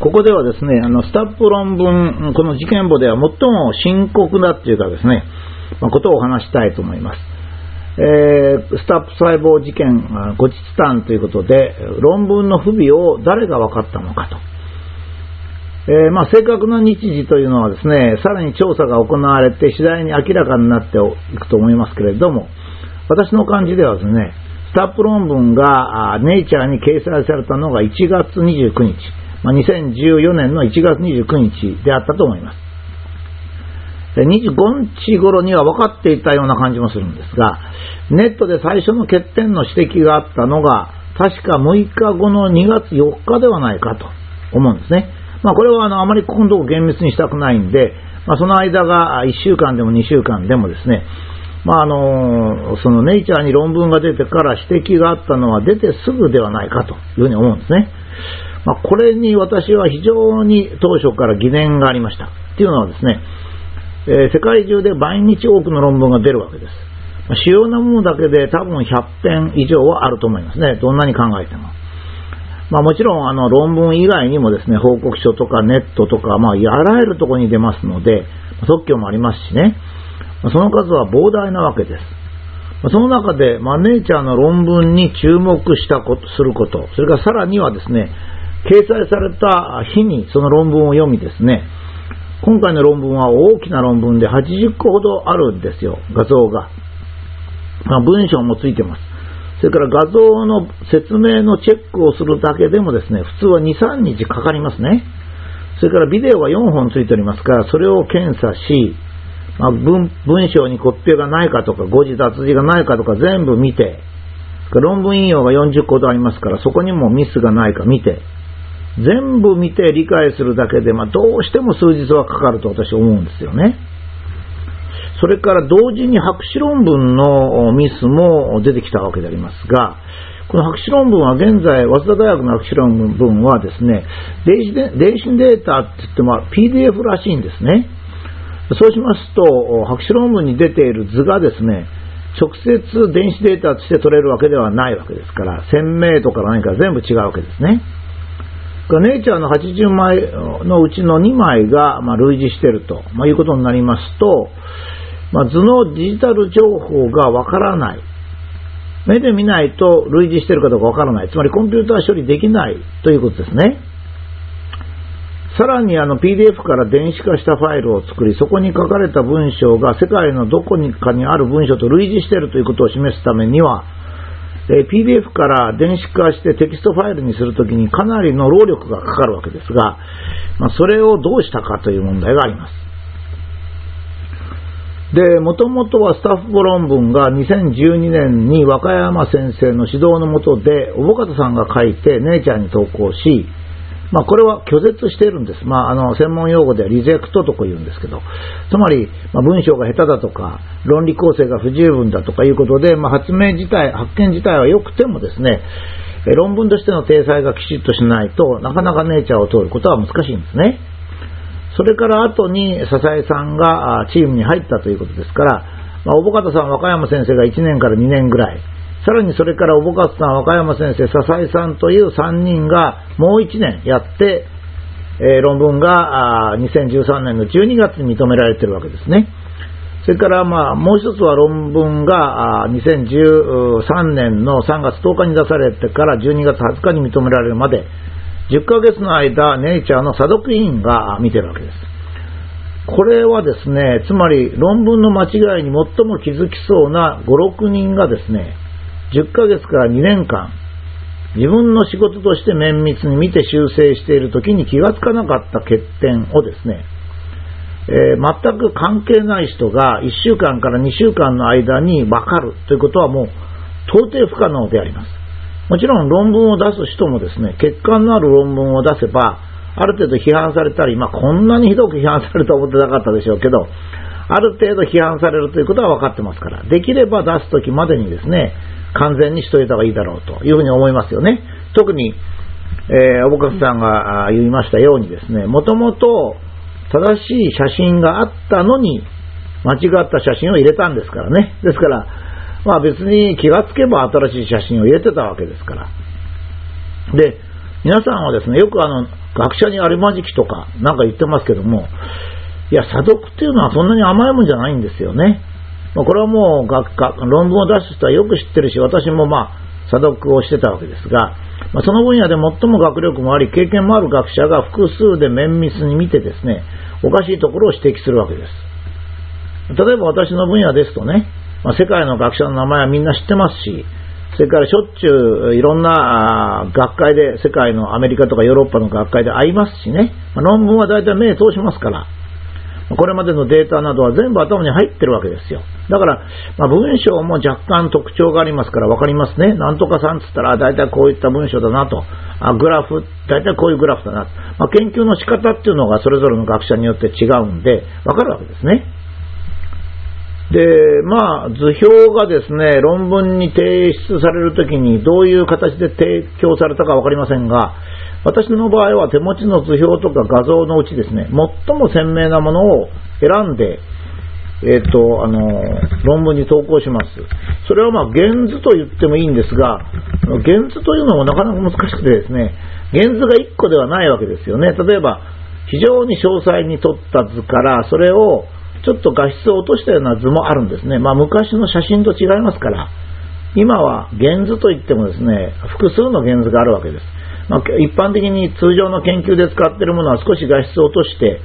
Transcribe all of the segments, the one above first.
ここではですね、あの、スタッフ論文、この事件簿では最も深刻だっていうかですね、まあ、ことを話したいと思います。えー、スタッフ細胞事件、後日談ということで、論文の不備を誰が分かったのかと。えー、まあ、正確な日時というのはですね、さらに調査が行われて次第に明らかになっていくと思いますけれども、私の感じではですね、スタッフ論文がネイチャーに掲載されたのが1月29日、まあ、2014年の1月29日であったと思います。25日頃には分かっていたような感じもするんですが、ネットで最初の欠点の指摘があったのが、確か6日後の2月4日ではないかと思うんですね。まあ、これはあのあまりここのとこ厳密にしたくないんで、まあ、その間が1週間でも2週間でもですね、まあ、あのそのネイチャーに論文が出てから指摘があったのは出てすぐではないかというふうに思うんですね。まあ、これに私は非常に当初から疑念がありました。っていうのはですね、えー、世界中で毎日多くの論文が出るわけです。まあ、主要なものだけで多分100編以上はあると思いますね。どんなに考えても。まあ、もちろんあの論文以外にもですね、報告書とかネットとか、まあ、あらゆるところに出ますので、特許もありますしね、その数は膨大なわけです。その中で、まあ、ネイチャーの論文に注目したこと、すること、それからさらにはですね、掲載された日にその論文を読みですね、今回の論文は大きな論文で80個ほどあるんですよ、画像が。まあ、文章もついてます。それから画像の説明のチェックをするだけでもですね、普通は2、3日かかりますね。それからビデオが4本ついておりますから、それを検査し、まあ、文文章にコピペがないかとか、誤字脱字がないかとか全部見て、論文引用が40個ほどありますから、そこにもミスがないか見て、全部見て理解するだけで、まあ、どうしても数日はかかると私は思うんですよね。それから同時に博士論文のミスも出てきたわけでありますが、この博士論文は現在、早稲田大学の博士論文はですね、電子電子データって言っても PDF らしいんですね。そうしますと、博士論文に出ている図がですね、直接電子データとして取れるわけではないわけですから、鮮明度から何か全部違うわけですね。ネイチャーの80枚のうちの2枚が、ま類似していると、まいうことになりますと、ま図のデジタル情報がわからない。目で見ないと類似しているかどうかわからない。つまりコンピューター処理できないということですね。さらにあの PDF から電子化したファイルを作り、そこに書かれた文章が世界のどこにかにある文章と類似しているということを示すためには、え PDF から電子化してテキストファイルにするときにかなりの労力がかかるわけですが、まあ、それをどうしたかという問題があります。で、もともとはスタッフ論文が2012年に和歌山先生の指導のもとで、小保方さんが書いて、姉ちゃんに投稿し、まあ、これは拒絶しているんです。まあ、あの、専門用語ではリジェクトとか言うんですけど、つまり、まあ、文章が下手だとか、論理構成が不十分だとかいうことで、まあ、発明自体、発見自体は良くてもですね、論文としての体裁がきちっとしないとなかなかネイチャーを通ることは難しいんですね。それから後に笹井さんがチームに入ったということですから、まあ、小保方さん、和歌山先生が1年から2年ぐらい、さらにそれから小保勝さん、和歌山先生、笹井さんという3人がもう1年やって、えー、論文が2013年の12月に認められているわけですね。それから、まあ、もう一つは論文が2013年の3月10日に出されてから12月20日に認められるまで、10ヶ月の間、ネイチャーの査読委員が見てるわけです。これはですね、つまり論文の間違いに最も気づきそうな5、6人がですね、10ヶ月から2年間、自分の仕事として綿密に見て修正している時に気がつかなかった欠点をですね、えー、全く関係ない人が1週間から2週間の間に分かるということはもう到底不可能であります。もちろん論文を出す人もですね、欠陥のある論文を出せば、ある程度批判されたり、まあ、こんなにひどく批判されると思ってなかったでしょうけど、ある程度批判されるということは分かってますから、できれば出すときまでにですね、完全にしといた方がいいだろうというふうに思いますよね。特に、えー、おぼかさんが言いましたようにですね、もともと正しい写真があったのに、間違った写真を入れたんですからね。ですから、まあ別に気がつけば新しい写真を入れてたわけですから。で、皆さんはですね、よくあの、学者にあるまじきとかなんか言ってますけども、いや、査読っていうのはそんなに甘いもんじゃないんですよね。まあ、これはもう学科、論文を出す人はよく知ってるし、私もまあ、査読をしてたわけですが、まあ、その分野で最も学力もあり、経験もある学者が複数で綿密に見てですね、おかしいところを指摘するわけです。例えば私の分野ですとね、まあ、世界の学者の名前はみんな知ってますし、それからしょっちゅういろんな学会で、世界のアメリカとかヨーロッパの学会で会いますしね、まあ、論文は大体目通しますから、これまでのデータなどは全部頭に入ってるわけですよ。だから、まあ、文章も若干特徴がありますから分かりますね。なんとかさんつったら大体こういった文章だなと。あグラフ、大体こういうグラフだな。まあ、研究の仕方っていうのがそれぞれの学者によって違うんで分かるわけですね。で、まあ、図表がですね、論文に提出されるときにどういう形で提供されたか分かりませんが、私の場合は手持ちの図表とか画像のうちですね、最も鮮明なものを選んで、えっ、ー、と、あの、論文に投稿します。それはまあ、原図と言ってもいいんですが、原図というのもなかなか難しくてですね、原図が1個ではないわけですよね。例えば、非常に詳細に撮った図から、それをちょっと画質を落としたような図もあるんですね。まあ、昔の写真と違いますから、今は原図といってもですね、複数の原図があるわけです。まあ、一般的に通常の研究で使っているものは少し画質を落として、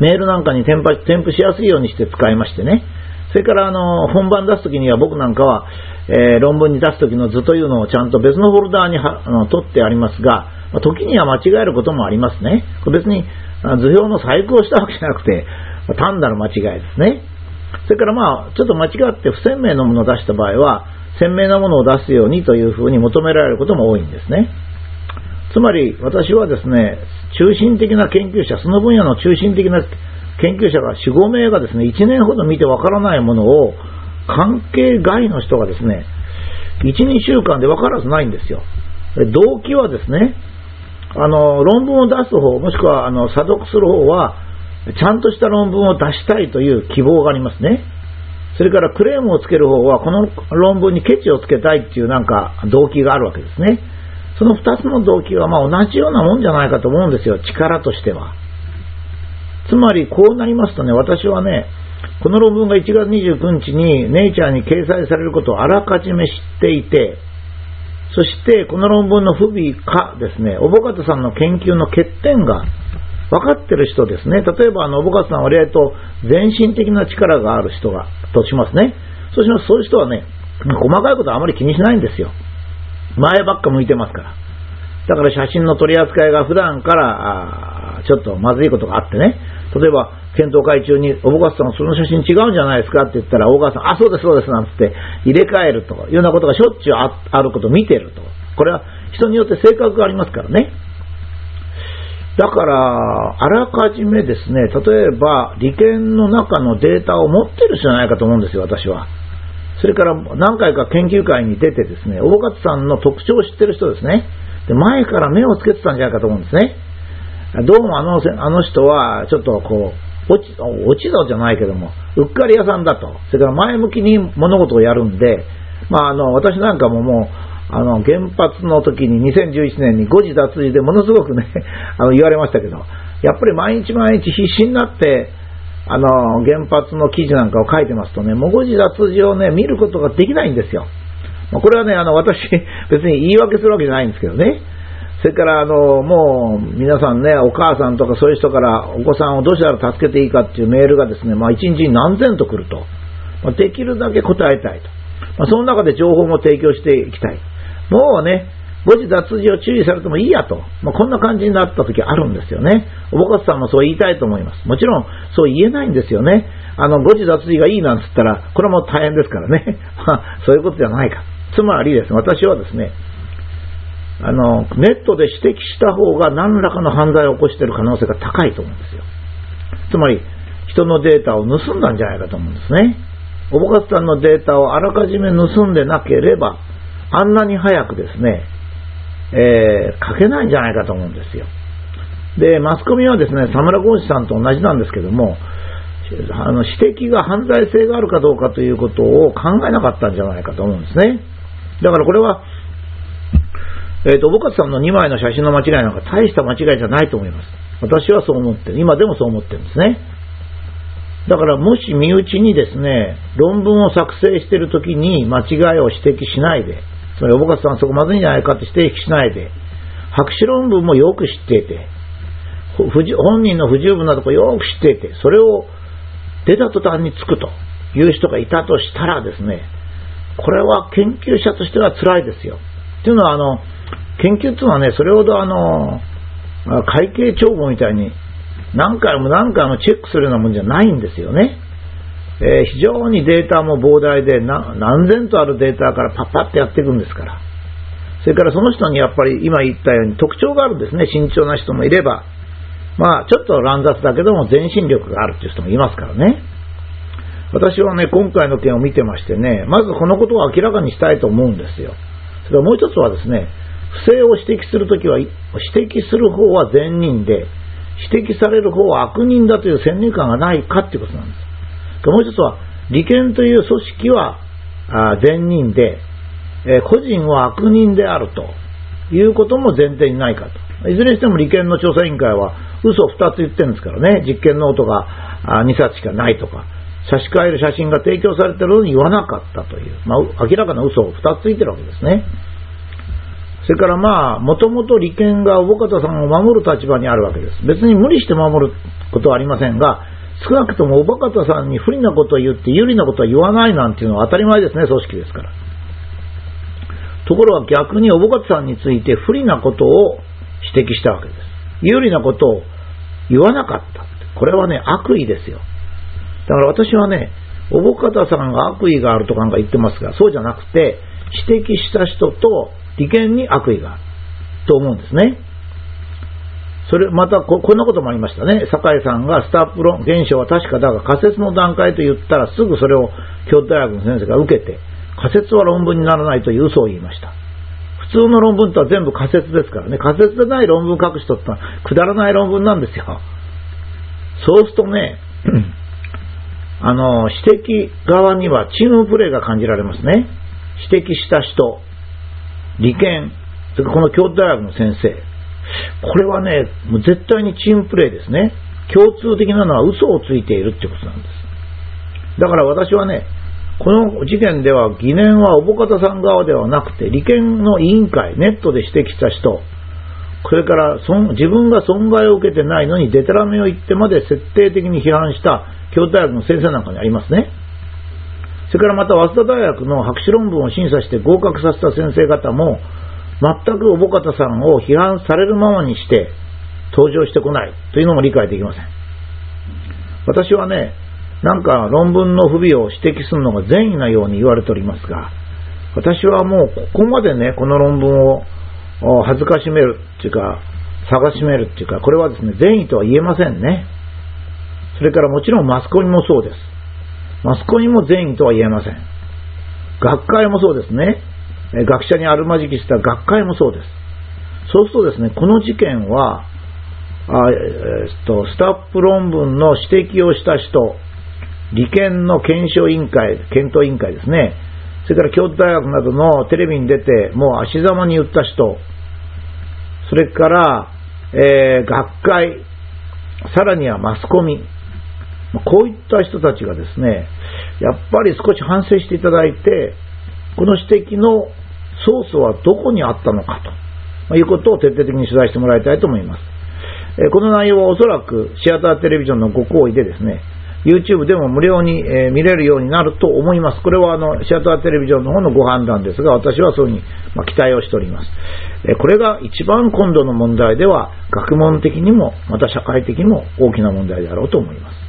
メールなんかに添付添付しやすいようにして使いましてね。それからあの本番出すときには僕なんかは、えー、論文に出すときの図というのをちゃんと別のフォルダーにあの取ってありますが、まあ、時には間違えることもありますね。これ別に図表の細工をしたわけじゃなくて、単なる間違いですね。それからまあ、ちょっと間違って不鮮明なものを出した場合は、鮮明なものを出すようにというふうに求められることも多いんですね。つまり私はですね、中心的な研究者、その分野の中心的な研究者が4、5名がですね、1年ほど見てわからないものを関係外の人がですね、1、2週間でわからずないんですよ。動機はですね、あの、論文を出す方、もしくはあの、査読する方は、ちゃんとした論文を出したいという希望がありますね。それからクレームをつける方法は、この論文にケチをつけたいっていうなんか動機があるわけですね。その2つの動機はま同じようなもんじゃないかと思うんですよ、力としては。つまりこうなりますとね、私はね、この論文が1月29日にネイチャーに掲載されることをあらかじめ知っていて、そしてこの論文の不備かですね、おぼかたさんの研究の欠点が分かってる人ですね。例えば、あの、おぼかさんは割合と全身的な力がある人が、としますね。そうします。そういう人はね、細かいことはあまり気にしないんですよ。前ばっか向いてますから。だから写真の取り扱いが普段からちょっとまずいことがあってね、例えば検討会中に、おぼかさんその写真違うんじゃないですかって言ったら、大川さん、あ、そうです、そうです、なんつって入れ替えるというようなことがしょっちゅうあることを見てると。これは人によって性格がありますからね。だから、あらかじめですね、例えば利権の中のデータを持ってる人じゃないかと思うんですよ、私は。それから何回か研究会に出てですね、大勝さんの特徴を知ってる人ですね。で前から目をつけてたんじゃないかと思うんですね。どうもあのあの人は、ちょっとこう、落ち、落ち度じゃないけども、うっかり屋さんだと。それから前向きに物事をやるんで、まああの、私なんかももう、あの、原発の時に2011年に誤字脱字でものすごくね、あの、言われましたけど、やっぱり毎日毎日必死になって、あの、原発の記事なんかを書いてますとね、もう誤字脱字をね、見ることができないんですよ。これはね、あの、私、別に言い訳するわけじゃないんですけどね。それから、あの、もう、皆さんね、お母さんとかそういう人から、お子さんをどうしたら助けていいかっていうメールがですね、まあ、一日に何千と来ると。まあ、できるだけ答えたいと。まあ、その中で情報も提供していきたい。もうね、誤字脱字を注意されてもいいやと、まあ、こんな感じになった時あるんですよね。おぼかつさんもそう言いたいと思います。もちろん、そう言えないんですよね。あの、誤字脱字がいいなんつったら、これも大変ですからね。まあ、そういうことじゃないか。つまりですね、私はですね、あの、ネットで指摘した方が何らかの犯罪を起こしている可能性が高いと思うんですよ。つまり、人のデータを盗んだんじゃないかと思うんですね。おぼかつさんのデータをあらかじめ盗んでなければ、あんなに早くですね、えー、書けないんじゃないかと思うんですよ。で、マスコミはですね、サムラゴーチさんと同じなんですけども、あの指摘が犯罪性があるかどうかということを考えなかったんじゃないかと思うんですね。だからこれは、えっ、と、僕さんの2枚の写真の間違いなんか大した間違いじゃないと思います。私はそう思ってる。今でもそう思ってるんですね。だからもし身内にですね、論文を作成してる時に間違いを指摘しないで、つまり、おぼかさんそこまずいんじゃないかって指摘しないで、博士論文もよく知っていて、本人の不十分なとこよく知っていて、それを出た途端につくという人がいたとしたらですね、これは研究者としては辛いですよ。っていうのは、あの、研究っていうのはね、それほどあの、会計帳簿みたいに何回も何回もチェックするようなもんじゃないんですよね。え、非常にデータも膨大で何千とあるデータからパッパってやっていくんですから。それからその人にやっぱり今言ったように特徴があるんですね。慎重な人もいれば。まあちょっと乱雑だけども全身力があるっていう人もいますからね。私はね、今回の件を見てましてね、まずこのことを明らかにしたいと思うんですよ。それからもう一つはですね、不正を指摘するときは、指摘する方は善人で、指摘される方は悪人だという先入観がないかということなんです。もう一つは、利権という組織は善人で、え個人は悪人であるということも前提にないかと。いずれにしても利権の調査委員会は嘘を2つ言ってるんですからね、実験ノートが2冊しかないとか、差し替える写真が提供されてるのに言わなかったという、まあ、明らかな嘘を2つついてるわけですね。それからまあ、もともと利権が小保方さんを守る立場にあるわけです。別に無理して守ることはありませんが、少なくとも小保方さんに不利なことを言って有利なことは言わないなんていうのは当たり前ですね、組織ですから。ところが逆に小保方さんについて不利なことを指摘したわけです。有利なことを言わなかった。これはね、悪意ですよ。だから私はね、小保方さんが悪意があるとかなんか言ってますが、そうじゃなくて、指摘した人と利権に悪意があると思うんですね。それ、またこ、こんなこともありましたね。酒井さんがスタップ論現象は確かだが仮説の段階と言ったらすぐそれを京都大学の先生が受けて、仮説は論文にならないという嘘を言いました。普通の論文とは全部仮説ですからね。仮説でない論文書く人ってのはくだらない論文なんですよ。そうするとね、あの、指摘側にはチームプレーが感じられますね。指摘した人、利権、それからこの京都大学の先生、これはね、もう絶対にチームプレーですね。共通的なのは嘘をついているってことなんです。だから私はね、この事件では疑念はおぼかたさん側ではなくて、利権の委員会、ネットで指摘した人、それから自分が損害を受けてないのにデタラメを言ってまで徹底的に批判した京都大学の先生なんかにありますね。それからまた早稲田大学の博士論文を審査して合格させた先生方も、全くおぼかたさんを批判されるままにして登場してこないというのも理解できません。私はね、なんか論文の不備を指摘するのが善意なように言われておりますが、私はもうここまでね、この論文を恥ずかしめるっていうか、探しめるっていうか、これはですね、善意とは言えませんね。それからもちろんマスコミもそうです。マスコミも善意とは言えません。学会もそうですね。学者にあるまじきした学会もそうです。そうするとですね、この事件は、あえー、っとスタッフ論文の指摘をした人、利権の検証委員会、検討委員会ですね。それから京都大学などのテレビに出て、もう足ざまに言った人、それから、えー、学会、さらにはマスコミ、こういった人たちがですね、やっぱり少し反省していただいて、この指摘のソースはどこにあったのかということを徹底的に取材してもらいたいと思います。この内容はおそらくシアターテレビジョンのご好意でですね、YouTube でも無料に、え見れるようになると思います。これはあのシアターテレビジョンの方のご判断ですが、私はそういうふうに、ま期待をしております。えこれが一番今度の問題では、学問的にも、また社会的にも大きな問題であろうと思います。